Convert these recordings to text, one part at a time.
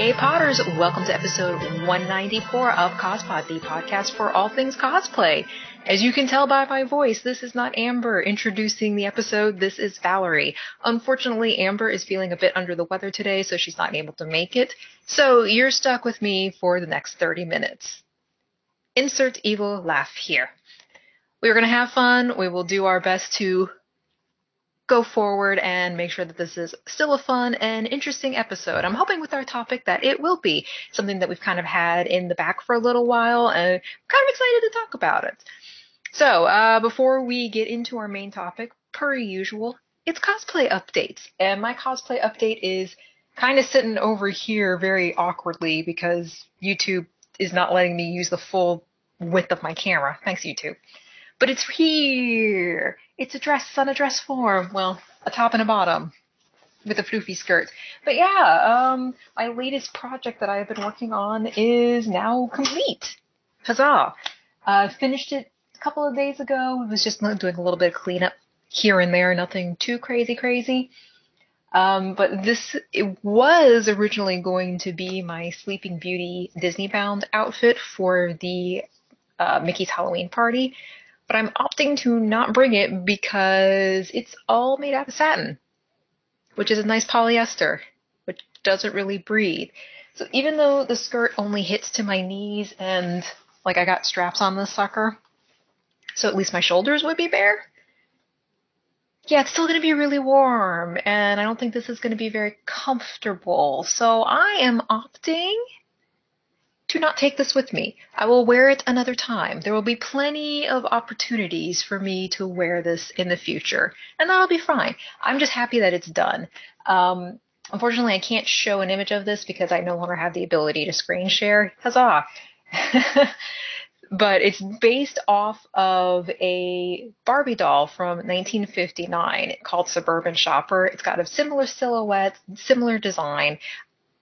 Hey Potters, welcome to episode 194 of Cospod, the podcast for all things cosplay. As you can tell by my voice, this is not Amber introducing the episode, this is Valerie. Unfortunately, Amber is feeling a bit under the weather today, so she's not able to make it. So you're stuck with me for the next 30 minutes. Insert evil laugh here. We're going to have fun. We will do our best to go forward and make sure that this is still a fun and interesting episode. I'm hoping with our topic that it will be something that we've kind of had in the back for a little while and kind of excited to talk about it. So, uh, before we get into our main topic, per usual, it's cosplay updates. And my cosplay update is kind of sitting over here very awkwardly because YouTube is not letting me use the full width of my camera. Thanks, YouTube. But it's here. It's a dress on a dress form. Well, a top and a bottom with a floofy skirt. But yeah, um, my latest project that I've been working on is now complete. Huzzah! Uh, finished it a couple of days ago. It was just doing a little bit of cleanup here and there, nothing too crazy crazy. Um, but this it was originally going to be my Sleeping Beauty Disney bound outfit for the uh, Mickey's Halloween party, but I'm opting to not bring it because it's all made out of satin, which is a nice polyester, which doesn't really breathe. So even though the skirt only hits to my knees and like I got straps on this sucker, so at least my shoulders would be bare. Yeah, it's still going to be really warm, and I don't think this is going to be very comfortable. So I am opting to not take this with me. I will wear it another time. There will be plenty of opportunities for me to wear this in the future, and that'll be fine. I'm just happy that it's done. Um, unfortunately, I can't show an image of this because I no longer have the ability to screen share. Huzzah! but it's based off of a Barbie doll from 1959 called Suburban Shopper. It's got a similar silhouette, similar design.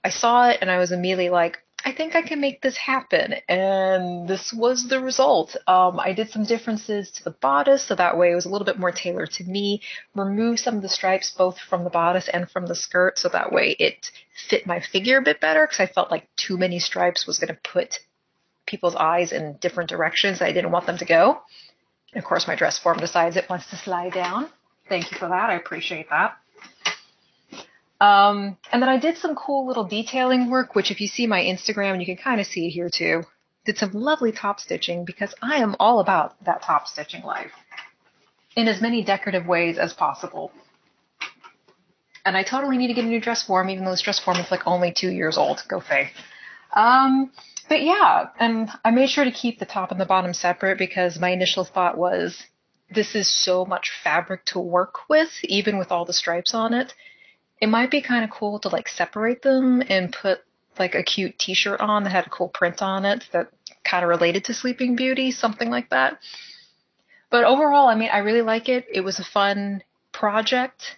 I saw it and I was immediately like, I think I can make this happen. And this was the result. Um, I did some differences to the bodice, so that way it was a little bit more tailored to me. Remove some of the stripes both from the bodice and from the skirt, so that way it fit my figure a bit better, because I felt like too many stripes was going to put people's eyes in different directions. I didn't want them to go. And of course, my dress form decides it wants to slide down. Thank you for that. I appreciate that. Um, and then I did some cool little detailing work, which if you see my Instagram, you can kind of see it here too. Did some lovely top stitching because I am all about that top stitching life in as many decorative ways as possible. And I totally need to get a new dress form, even though this dress form is like only two years old. Go Faye. Um, but yeah, and I made sure to keep the top and the bottom separate because my initial thought was this is so much fabric to work with, even with all the stripes on it it might be kind of cool to like separate them and put like a cute t-shirt on that had a cool print on it that kind of related to Sleeping Beauty, something like that. But overall, I mean, I really like it. It was a fun project.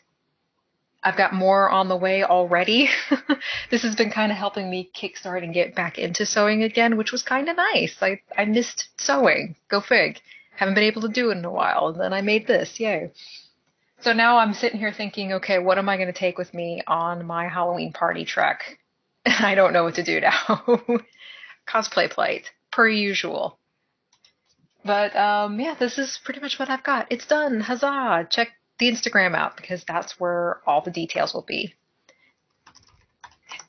I've got more on the way already. this has been kind of helping me kickstart and get back into sewing again, which was kind of nice. I I missed sewing. Go fig. Haven't been able to do it in a while, and then I made this. Yay. So now I'm sitting here thinking, okay, what am I going to take with me on my Halloween party trek? I don't know what to do now. Cosplay plate, per usual. But um, yeah, this is pretty much what I've got. It's done. Huzzah! Check the Instagram out because that's where all the details will be.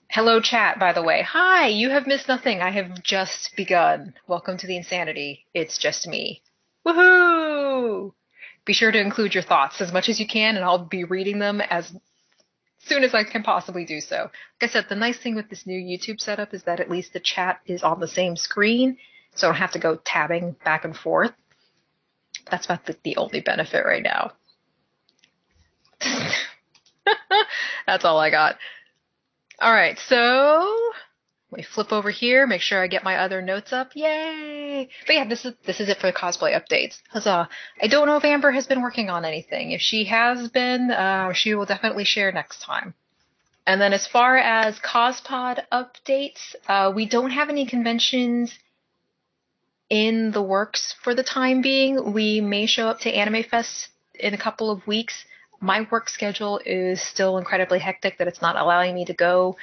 Hello, chat, by the way. Hi, you have missed nothing. I have just begun. Welcome to the insanity. It's just me. Woohoo! Be sure to include your thoughts as much as you can, and I'll be reading them as soon as I can possibly do so. Like I said, the nice thing with this new YouTube setup is that at least the chat is on the same screen, so I don't have to go tabbing back and forth. That's about the, the only benefit right now. That's all I got. All right, so let me flip over here, make sure I get my other notes up. Yay! But yeah, this is this is it for the cosplay updates. Huzzah! I don't know if Amber has been working on anything. If she has been, uh, she will definitely share next time. And then as far as Cospod updates, uh, we don't have any conventions in the works for the time being. We may show up to Anime Fest in a couple of weeks. My work schedule is still incredibly hectic that it's not allowing me to go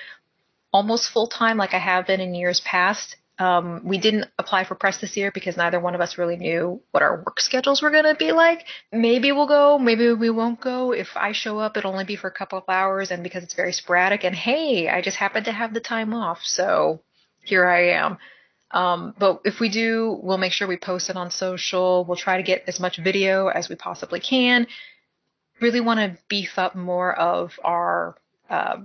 almost full time like I have been in years past. Um, we didn't apply for press this year because neither one of us really knew what our work schedules were going to be like. Maybe we'll go, maybe we won't go. If I show up, it'll only be for a couple of hours and because it's very sporadic. And hey, I just happen to have the time off. So here I am. Um, but if we do, we'll make sure we post it on social. We'll try to get as much video as we possibly can. Really want to beef up more of our uh,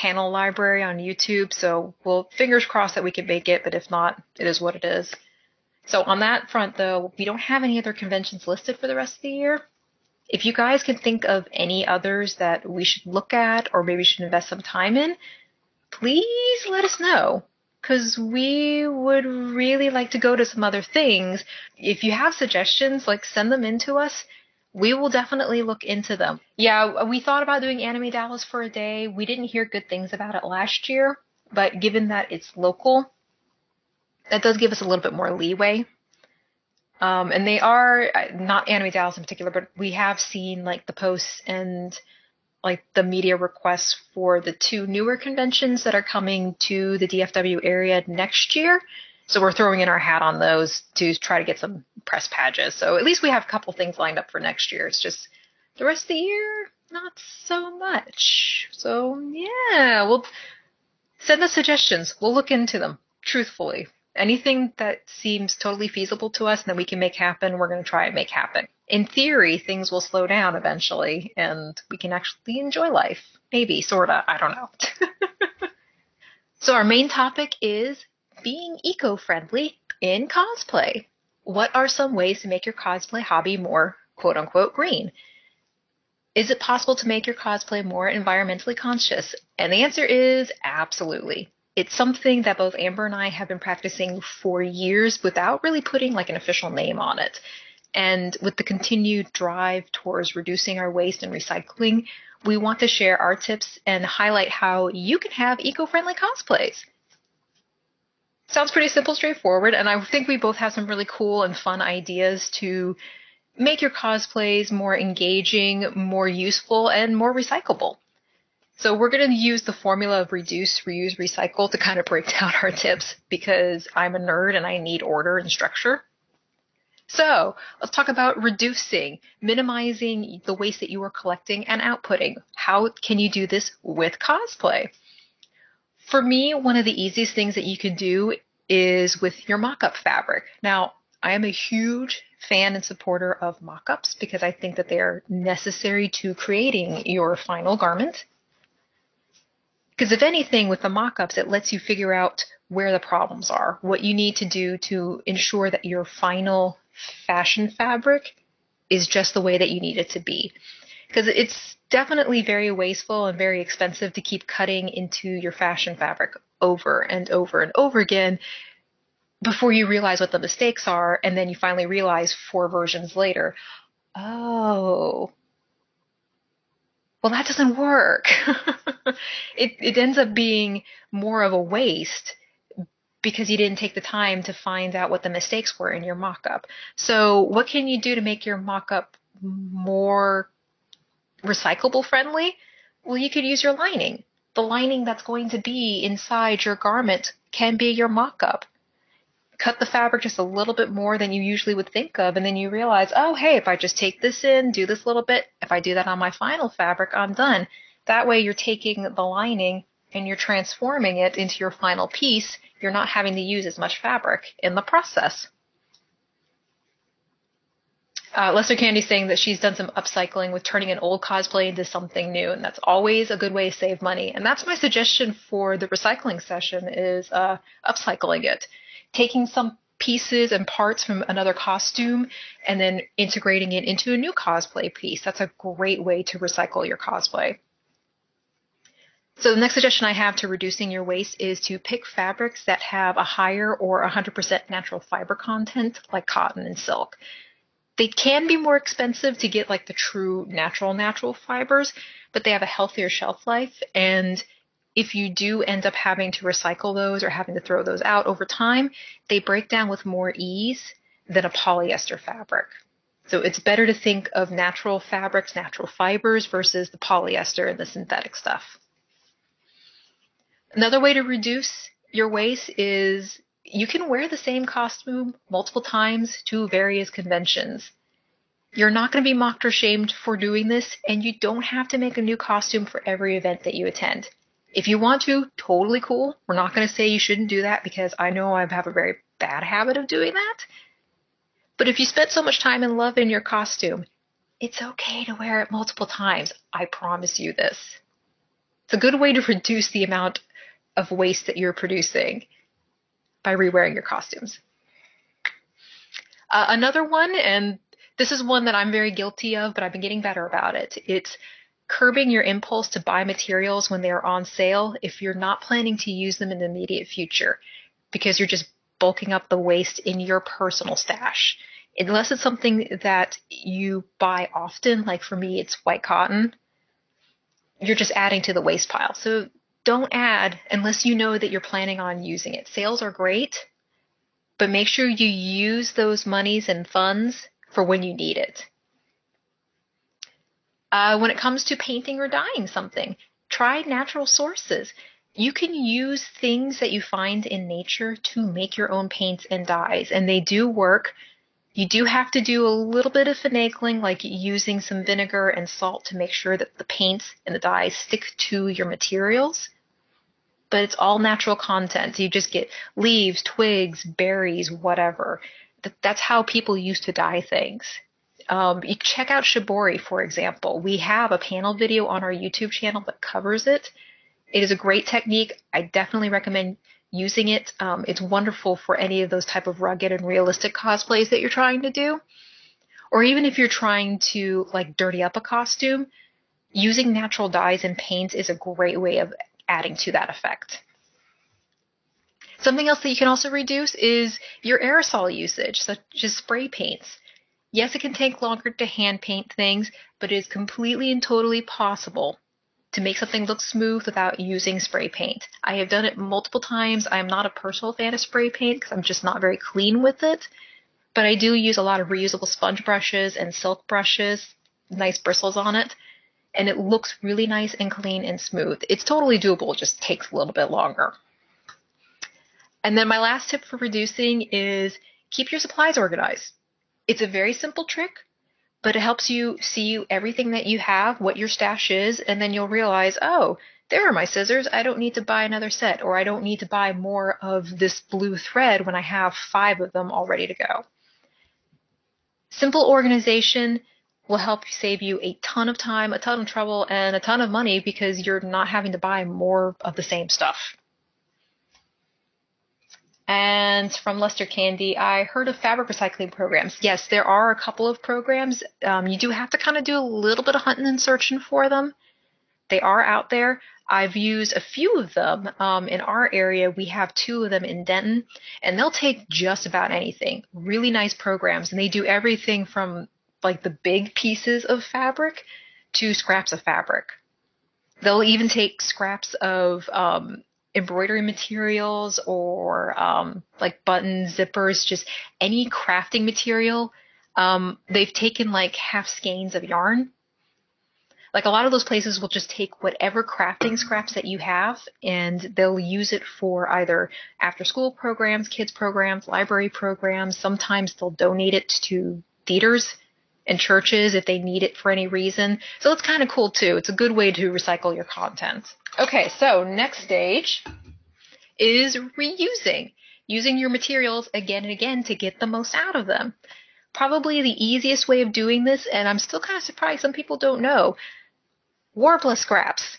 panel library on YouTube. So we'll fingers crossed that we can make it, but if not, it is what it is. So on that front though, we don't have any other conventions listed for the rest of the year. If you guys can think of any others that we should look at or maybe should invest some time in, please let us know. Cause we would really like to go to some other things. If you have suggestions, like send them in to us we will definitely look into them. Yeah, we thought about doing Anime Dallas for a day. We didn't hear good things about it last year, but given that it's local, that does give us a little bit more leeway. Um, and they are not Anime Dallas in particular, but we have seen like the posts and like the media requests for the two newer conventions that are coming to the DFW area next year. So we're throwing in our hat on those to try to get some press pages. So at least we have a couple things lined up for next year. It's just the rest of the year, not so much. So yeah, we'll send us suggestions. We'll look into them truthfully. Anything that seems totally feasible to us and that we can make happen, we're going to try and make happen. In theory, things will slow down eventually and we can actually enjoy life. Maybe, sorta, I don't know. so our main topic is being eco friendly in cosplay. What are some ways to make your cosplay hobby more quote unquote green? Is it possible to make your cosplay more environmentally conscious? And the answer is absolutely. It's something that both Amber and I have been practicing for years without really putting like an official name on it. And with the continued drive towards reducing our waste and recycling, we want to share our tips and highlight how you can have eco friendly cosplays sounds pretty simple, straightforward, and I think we both have some really cool and fun ideas to make your cosplays more engaging, more useful, and more recyclable. So we're going to use the formula of reduce, reuse, recycle to kind of break down our tips because I'm a nerd and I need order and structure. So let's talk about reducing, minimizing the waste that you are collecting and outputting. How can you do this with cosplay? For me, one of the easiest things that you can do is with your mock-up fabric. Now, I am a huge fan and supporter of mock-ups because I think that they are necessary to creating your final garment. Because if anything, with the mock-ups, it lets you figure out where the problems are, what you need to do to ensure that your final fashion fabric is just the way that you need it to be. Because it's definitely very wasteful and very expensive to keep cutting into your fashion fabric over and over and over again before you realize what the mistakes are and then you finally realize four versions later. Oh. Well that doesn't work. It it ends up being more of a waste because you didn't take the time to find out what the mistakes were in your mock-up. So what can you do to make your mock-up more recyclable friendly? Well, you could use your lining. The lining that's going to be inside your garment can be your mock up. Cut the fabric just a little bit more than you usually would think of, and then you realize, oh, hey, if I just take this in, do this little bit, if I do that on my final fabric, I'm done. That way, you're taking the lining and you're transforming it into your final piece. You're not having to use as much fabric in the process. Uh, Lester Candy saying that she's done some upcycling with turning an old cosplay into something new, and that's always a good way to save money. And that's my suggestion for the recycling session: is uh, upcycling it, taking some pieces and parts from another costume and then integrating it into a new cosplay piece. That's a great way to recycle your cosplay. So the next suggestion I have to reducing your waste is to pick fabrics that have a higher or 100% natural fiber content, like cotton and silk. They can be more expensive to get like the true natural natural fibers, but they have a healthier shelf life and if you do end up having to recycle those or having to throw those out over time, they break down with more ease than a polyester fabric. So it's better to think of natural fabrics, natural fibers versus the polyester and the synthetic stuff. Another way to reduce your waste is you can wear the same costume multiple times to various conventions. You're not going to be mocked or shamed for doing this, and you don't have to make a new costume for every event that you attend. If you want to, totally cool. We're not going to say you shouldn't do that because I know I have a very bad habit of doing that. But if you spent so much time and love in your costume, it's okay to wear it multiple times. I promise you this. It's a good way to reduce the amount of waste that you're producing by rewearing your costumes. Uh, another one, and this is one that I'm very guilty of, but I've been getting better about it. It's curbing your impulse to buy materials when they are on sale if you're not planning to use them in the immediate future because you're just bulking up the waste in your personal stash. Unless it's something that you buy often, like for me, it's white cotton, you're just adding to the waste pile. So don't add unless you know that you're planning on using it. Sales are great, but make sure you use those monies and funds for when you need it. Uh, when it comes to painting or dyeing something, try natural sources. You can use things that you find in nature to make your own paints and dyes, and they do work. You do have to do a little bit of finagling, like using some vinegar and salt to make sure that the paints and the dyes stick to your materials. But it's all natural content. So You just get leaves, twigs, berries, whatever. That's how people used to dye things. Um, you check out Shibori, for example. We have a panel video on our YouTube channel that covers it. It is a great technique. I definitely recommend using it. Um, it's wonderful for any of those type of rugged and realistic cosplays that you're trying to do. Or even if you're trying to like dirty up a costume, using natural dyes and paints is a great way of adding to that effect. Something else that you can also reduce is your aerosol usage, such as spray paints. Yes, it can take longer to hand paint things, but it is completely and totally possible to make something look smooth without using spray paint. I have done it multiple times. I am not a personal fan of spray paint because I'm just not very clean with it. But I do use a lot of reusable sponge brushes and silk brushes, nice bristles on it, and it looks really nice and clean and smooth. It's totally doable, it just takes a little bit longer. And then my last tip for reducing is keep your supplies organized. It's a very simple trick, but it helps you see everything that you have, what your stash is, and then you'll realize, oh, there are my scissors. I don't need to buy another set, or I don't need to buy more of this blue thread when I have five of them all ready to go. Simple organization will help save you a ton of time, a ton of trouble, and a ton of money because you're not having to buy more of the same stuff. And from Lester Candy, I heard of fabric recycling programs. Yes, there are a couple of programs. Um, you do have to kind of do a little bit of hunting and searching for them. They are out there. I've used a few of them. Um, in our area, we have two of them in Denton, and they'll take just about anything. Really nice programs, and they do everything from like the big pieces of fabric to scraps of fabric. They'll even take scraps of um, embroidery materials or um, like buttons, zippers, just any crafting material. Um, they've taken like half skeins of yarn. Like a lot of those places will just take whatever crafting scraps that you have and they'll use it for either after school programs, kids programs, library programs. Sometimes they'll donate it to theaters and churches if they need it for any reason. So it's kind of cool too. It's a good way to recycle your content. Okay, so next stage is reusing, using your materials again and again to get the most out of them. Probably the easiest way of doing this, and I'm still kind of surprised some people don't know, Worbla scraps.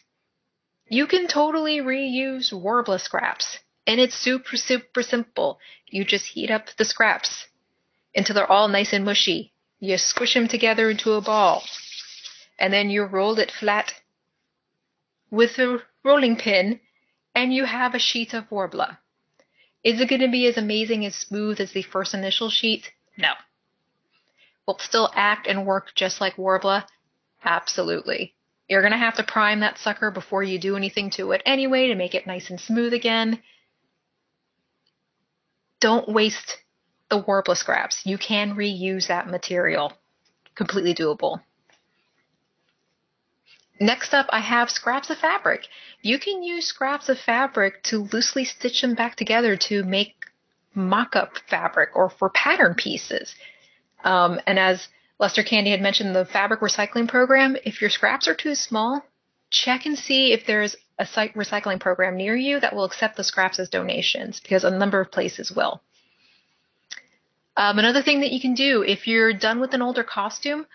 You can totally reuse Worbla scraps, and it's super, super simple. You just heat up the scraps until they're all nice and mushy. You squish them together into a ball, and then you roll it flat with a rolling pin, and you have a sheet of Worbla. Is it going to be as amazing and smooth as the first initial sheet? No. Will it still act and work just like Worbla? Absolutely. You're going to have to prime that sucker before you do anything to it anyway to make it nice and smooth again. Don't waste the Worbla scraps. You can reuse that material. Completely doable. Next up, I have scraps of fabric. You can use scraps of fabric to loosely stitch them back together to make mock up fabric or for pattern pieces. Um, and as Lester Candy had mentioned, the fabric recycling program, if your scraps are too small, check and see if there's a site recycling program near you that will accept the scraps as donations because a number of places will. Um, another thing that you can do if you're done with an older costume,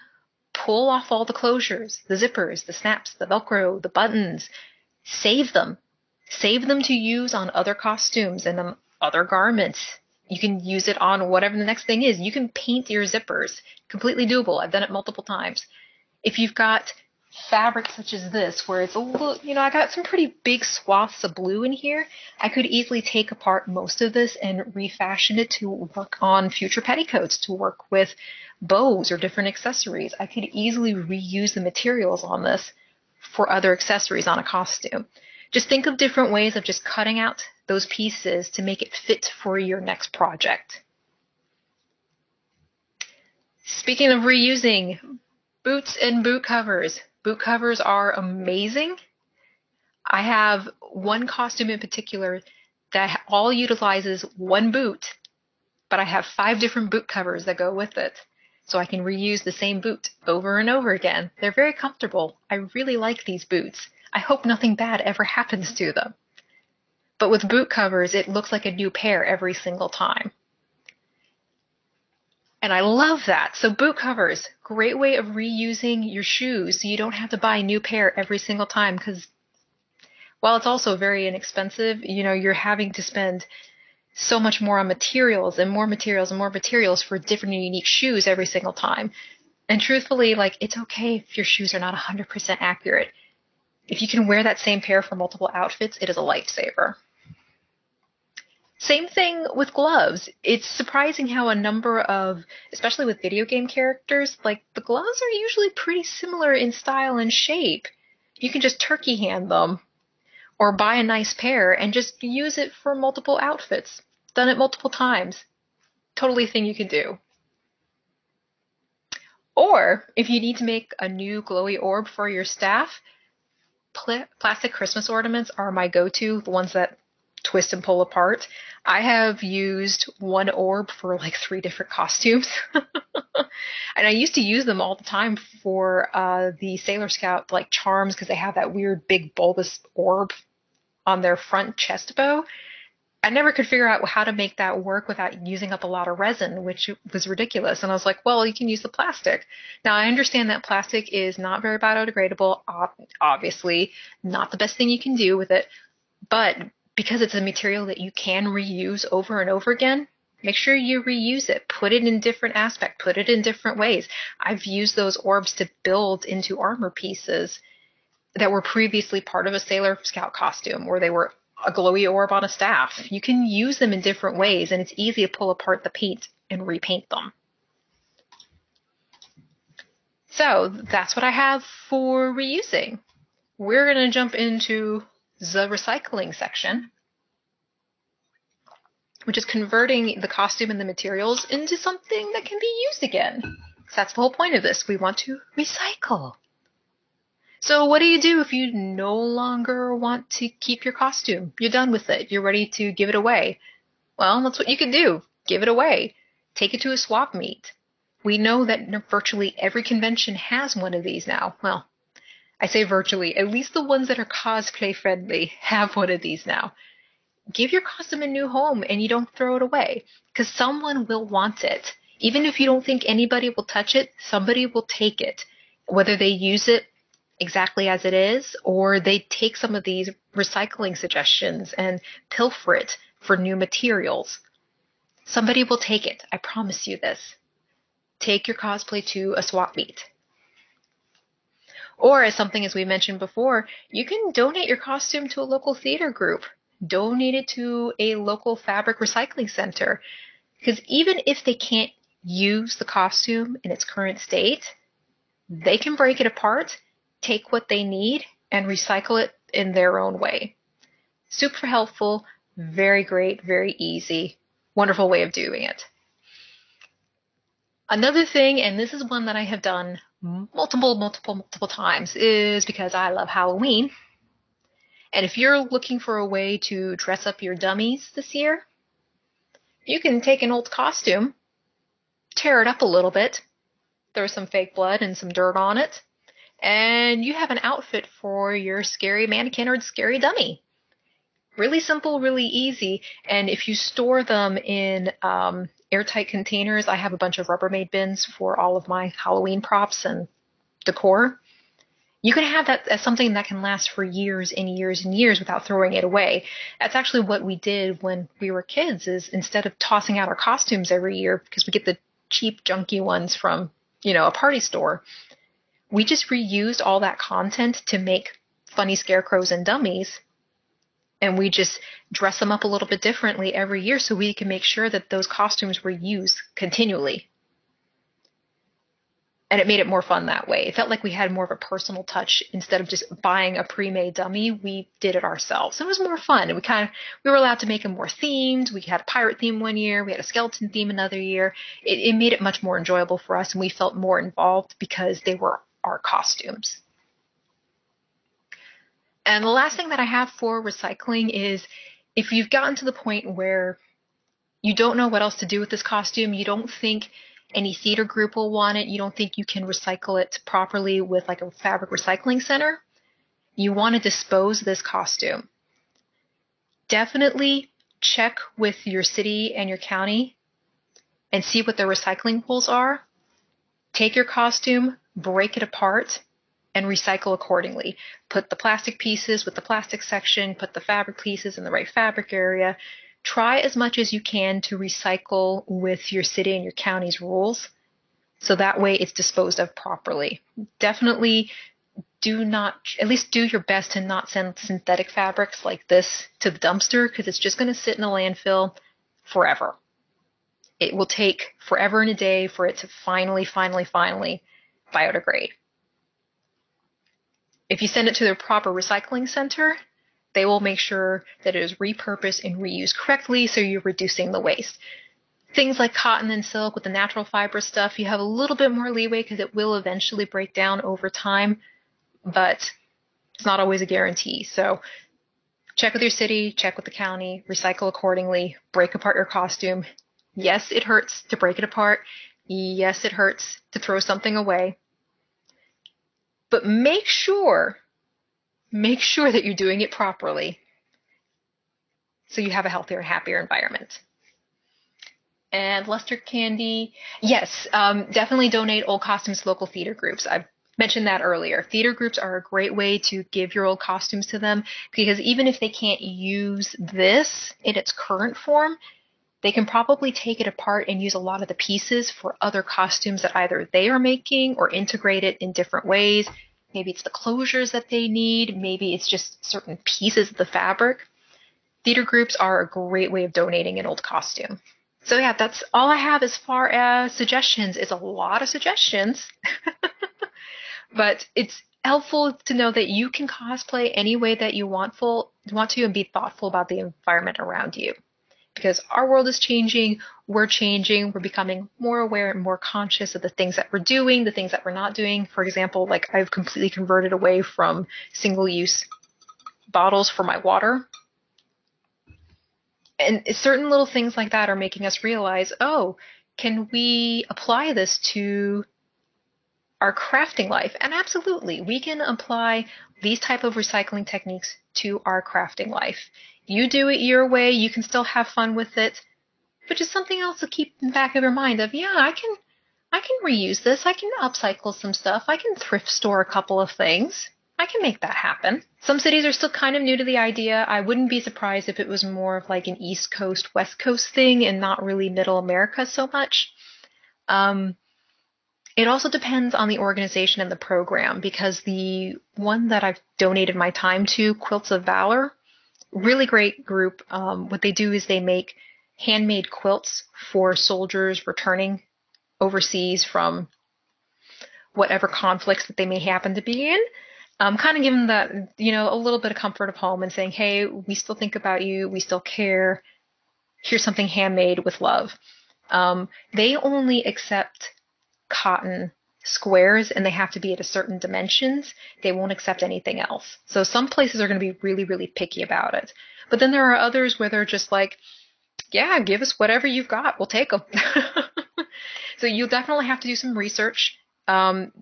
pull off all the closures, the zippers, the snaps, the Velcro, the buttons, save them. Save them to use on other costumes and um, other garments. You can use it on whatever the next thing is. You can paint your zippers. Completely doable. I've done it multiple times. If you've got fabric such as this, where it's a little, you know, I got some pretty big swaths of blue in here. I could easily take apart most of this and refashion it to work on future petticoats, to work with bows or different accessories. I could easily reuse the materials on this for other accessories on a costume. Just think of different ways of just cutting out those pieces to make it fit for your next project. Speaking of reusing, boots and boot covers. Boot covers are amazing. I have one costume in particular that all utilizes one boot, but I have five different boot covers that go with it. So I can reuse the same boot over and over again. They're very comfortable. I really like these boots. I hope nothing bad ever happens to them. But with boot covers, it looks like a new pair every single time. And I love that. So boot covers, great way of reusing your shoes so you don't have to buy a new pair every single time because while it's also very inexpensive, you know, you're having to spend so much more on materials and more materials and more materials for different and unique shoes every single time. And truthfully, like it's okay if your shoes are not 100% accurate. If you can wear that same pair for multiple outfits, it is a lifesaver. Same thing with gloves. It's surprising how a number of, especially with video game characters, like the gloves are usually pretty similar in style and shape. You can just turkey hand them or buy a nice pair and just use it for multiple outfits. Done it multiple times. Totally thing you can do. Or if you need to make a new glowy orb for your staff, pl- plastic Christmas ornaments are my go-to, the ones that twist and pull apart. I have used one orb for like three different costumes. and I used to use them all the time for uh, the Sailor Scout like charms because they have that weird big bulbous orb on their front chest bow. I never could figure out how to make that work without using up a lot of resin, which was ridiculous. And I was like, well, you can use the plastic. Now, I understand that plastic is not very biodegradable, obviously, not the best thing you can do with it. But because it's a material that you can reuse over and over again, make sure you reuse it. Put it in different aspect. Put it in different ways. I've used those orbs to build into armor pieces that were previously part of a Sailor Scout costume, or they were a glowy orb on a staff. You can use them in different ways, and it's easy to pull apart the paint and repaint them. So that's what I have for reusing. We're going to jump into the recycling section, which is converting the costume and the materials into something that can be used again. That's the whole point of this. We want to recycle. So what do you do if you no longer want to keep your costume? You're done with it. You're ready to give it away. Well, that's what you can do. Give it away. Take it to a swap meet. We know that virtually every convention has one of these now. Well, I say virtually, at least the ones that are cosplay friendly have one of these now. Give your costume a new home and you don't throw it away because someone will want it. Even if you don't think anybody will touch it, somebody will take it. Whether they use it exactly as it is or they take some of these recycling suggestions and pilfer it for new materials. Somebody will take it. I promise you this. Take your cosplay to a swap meet. Or, as something as we mentioned before, you can donate your costume to a local theater group. Donate it to a local fabric recycling center. Because even if they can't use the costume in its current state, they can break it apart, take what they need, and recycle it in their own way. Super helpful, very great, very easy, wonderful way of doing it. Another thing, and this is one that I have done multiple, multiple, multiple times, is because I love Halloween. And if you're looking for a way to dress up your dummies this year, you can take an old costume, tear it up a little bit, throw some fake blood and some dirt on it, and you have an outfit for your scary mannequin or scary dummy. Really simple, really easy, and if you store them in um, airtight containers, I have a bunch of Rubbermaid bins for all of my Halloween props and decor. You can have that as something that can last for years and years and years without throwing it away. That's actually what we did when we were kids is instead of tossing out our costumes every year because we get the cheap junky ones from, you know, a party store, we just reused all that content to make funny scarecrows and dummies and we just dress them up a little bit differently every year so we can make sure that those costumes were used continually. And it made it more fun that way. It felt like we had more of a personal touch instead of just buying a pre-made dummy. We did it ourselves. It was more fun. And we kind of we were allowed to make them more themed. We had a pirate theme one year. We had a skeleton theme another year. It, it made it much more enjoyable for us, and we felt more involved because they were our costumes. And the last thing that I have for recycling is if you've gotten to the point where you don't know what else to do with this costume, you don't think any theater group will want it, you don't think you can recycle it properly with like a fabric recycling center, you want to dispose this costume. Definitely check with your city and your county and see what their recycling rules are. Take your costume, break it apart, and recycle accordingly. Put the plastic pieces with the plastic section, put the fabric pieces in the right fabric area. Try as much as you can to recycle with your city and your county's rules so that way it's disposed of properly. Definitely do not, at least do your best to not send synthetic fabrics like this to the dumpster because it's just going to sit in a landfill forever. It will take forever and a day for it to finally, finally, finally biodegrade. If you send it to the proper recycling center, they will make sure that it is repurposed and reused correctly so you're reducing the waste. Things like cotton and silk with the natural fiber stuff, you have a little bit more leeway because it will eventually break down over time, but it's not always a guarantee. So check with your city, check with the county, recycle accordingly, break apart your costume. Yes, it hurts to break it apart. Yes, it hurts to throw something away. But make sure, make sure that you're doing it properly so you have a healthier, happier environment. And Luster Candy, yes, um, definitely donate old costumes to local theater groups. I've mentioned that earlier. Theater groups are a great way to give your old costumes to them because even if they can't use this in its current form, they can probably take it apart and use a lot of the pieces for other costumes that either they are making or integrate it in different ways. Maybe it's the closures that they need. Maybe it's just certain pieces of the fabric. Theater groups are a great way of donating an old costume. So yeah, that's all I have as far as suggestions. It's a lot of suggestions, but it's helpful to know that you can cosplay any way that you want, full, want to and be thoughtful about the environment around you because our world is changing, we're changing, we're becoming more aware and more conscious of the things that we're doing, the things that we're not doing. For example, like I've completely converted away from single use bottles for my water. And certain little things like that are making us realize, oh, can we apply this to our crafting life? And absolutely, we can apply these type of recycling techniques to our crafting life. You do it your way, you can still have fun with it, but just something else to keep in the back of your mind of, yeah, I can I can reuse this, I can upcycle some stuff, I can thrift store a couple of things. I can make that happen. Some cities are still kind of new to the idea. I wouldn't be surprised if it was more of like an East Coast, West Coast thing and not really Middle America so much. Um, it also depends on the organization and the program because the one that I've donated my time to, Quilts of Valor, really great group. Um, what they do is they make handmade quilts for soldiers returning overseas from whatever conflicts that they may happen to be in. Um, kind of giving that, you know, a little bit of comfort of home and saying, hey, we still think about you, we still care. Here's something handmade with love. Um, they only accept cotton squares and they have to be at a certain dimensions, they won't accept anything else. So some places are going to be really, really picky about it. But then there are others where they're just like, yeah, give us whatever you've got. We'll take them. so you'll definitely have to do some research. Um,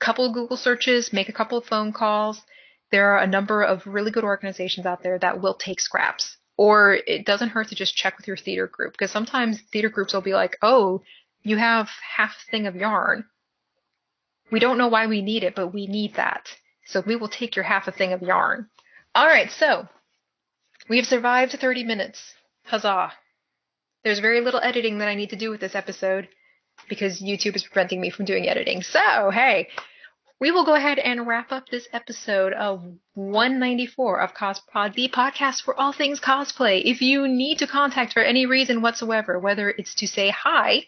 couple of Google searches, make a couple of phone calls. There are a number of really good organizations out there that will take scraps. Or it doesn't hurt to just check with your theater group because sometimes theater groups will be like, oh, you have half a thing of yarn. We don't know why we need it, but we need that. So we will take your half a thing of yarn. All right, so we have survived 30 minutes. Huzzah. There's very little editing that I need to do with this episode because YouTube is preventing me from doing editing. So, hey, we will go ahead and wrap up this episode of 194 of CosPod, the podcast for all things cosplay. If you need to contact for any reason whatsoever, whether it's to say hi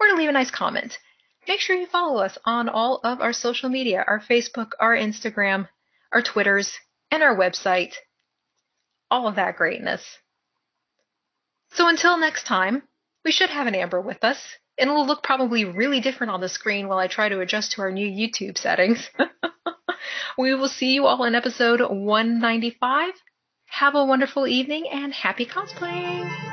or to leave a nice comment, make sure you follow us on all of our social media our Facebook, our Instagram, our Twitters, and our website. All of that greatness. So until next time, we should have an Amber with us, and it'll look probably really different on the screen while I try to adjust to our new YouTube settings. we will see you all in episode 195. Have a wonderful evening and happy cosplaying!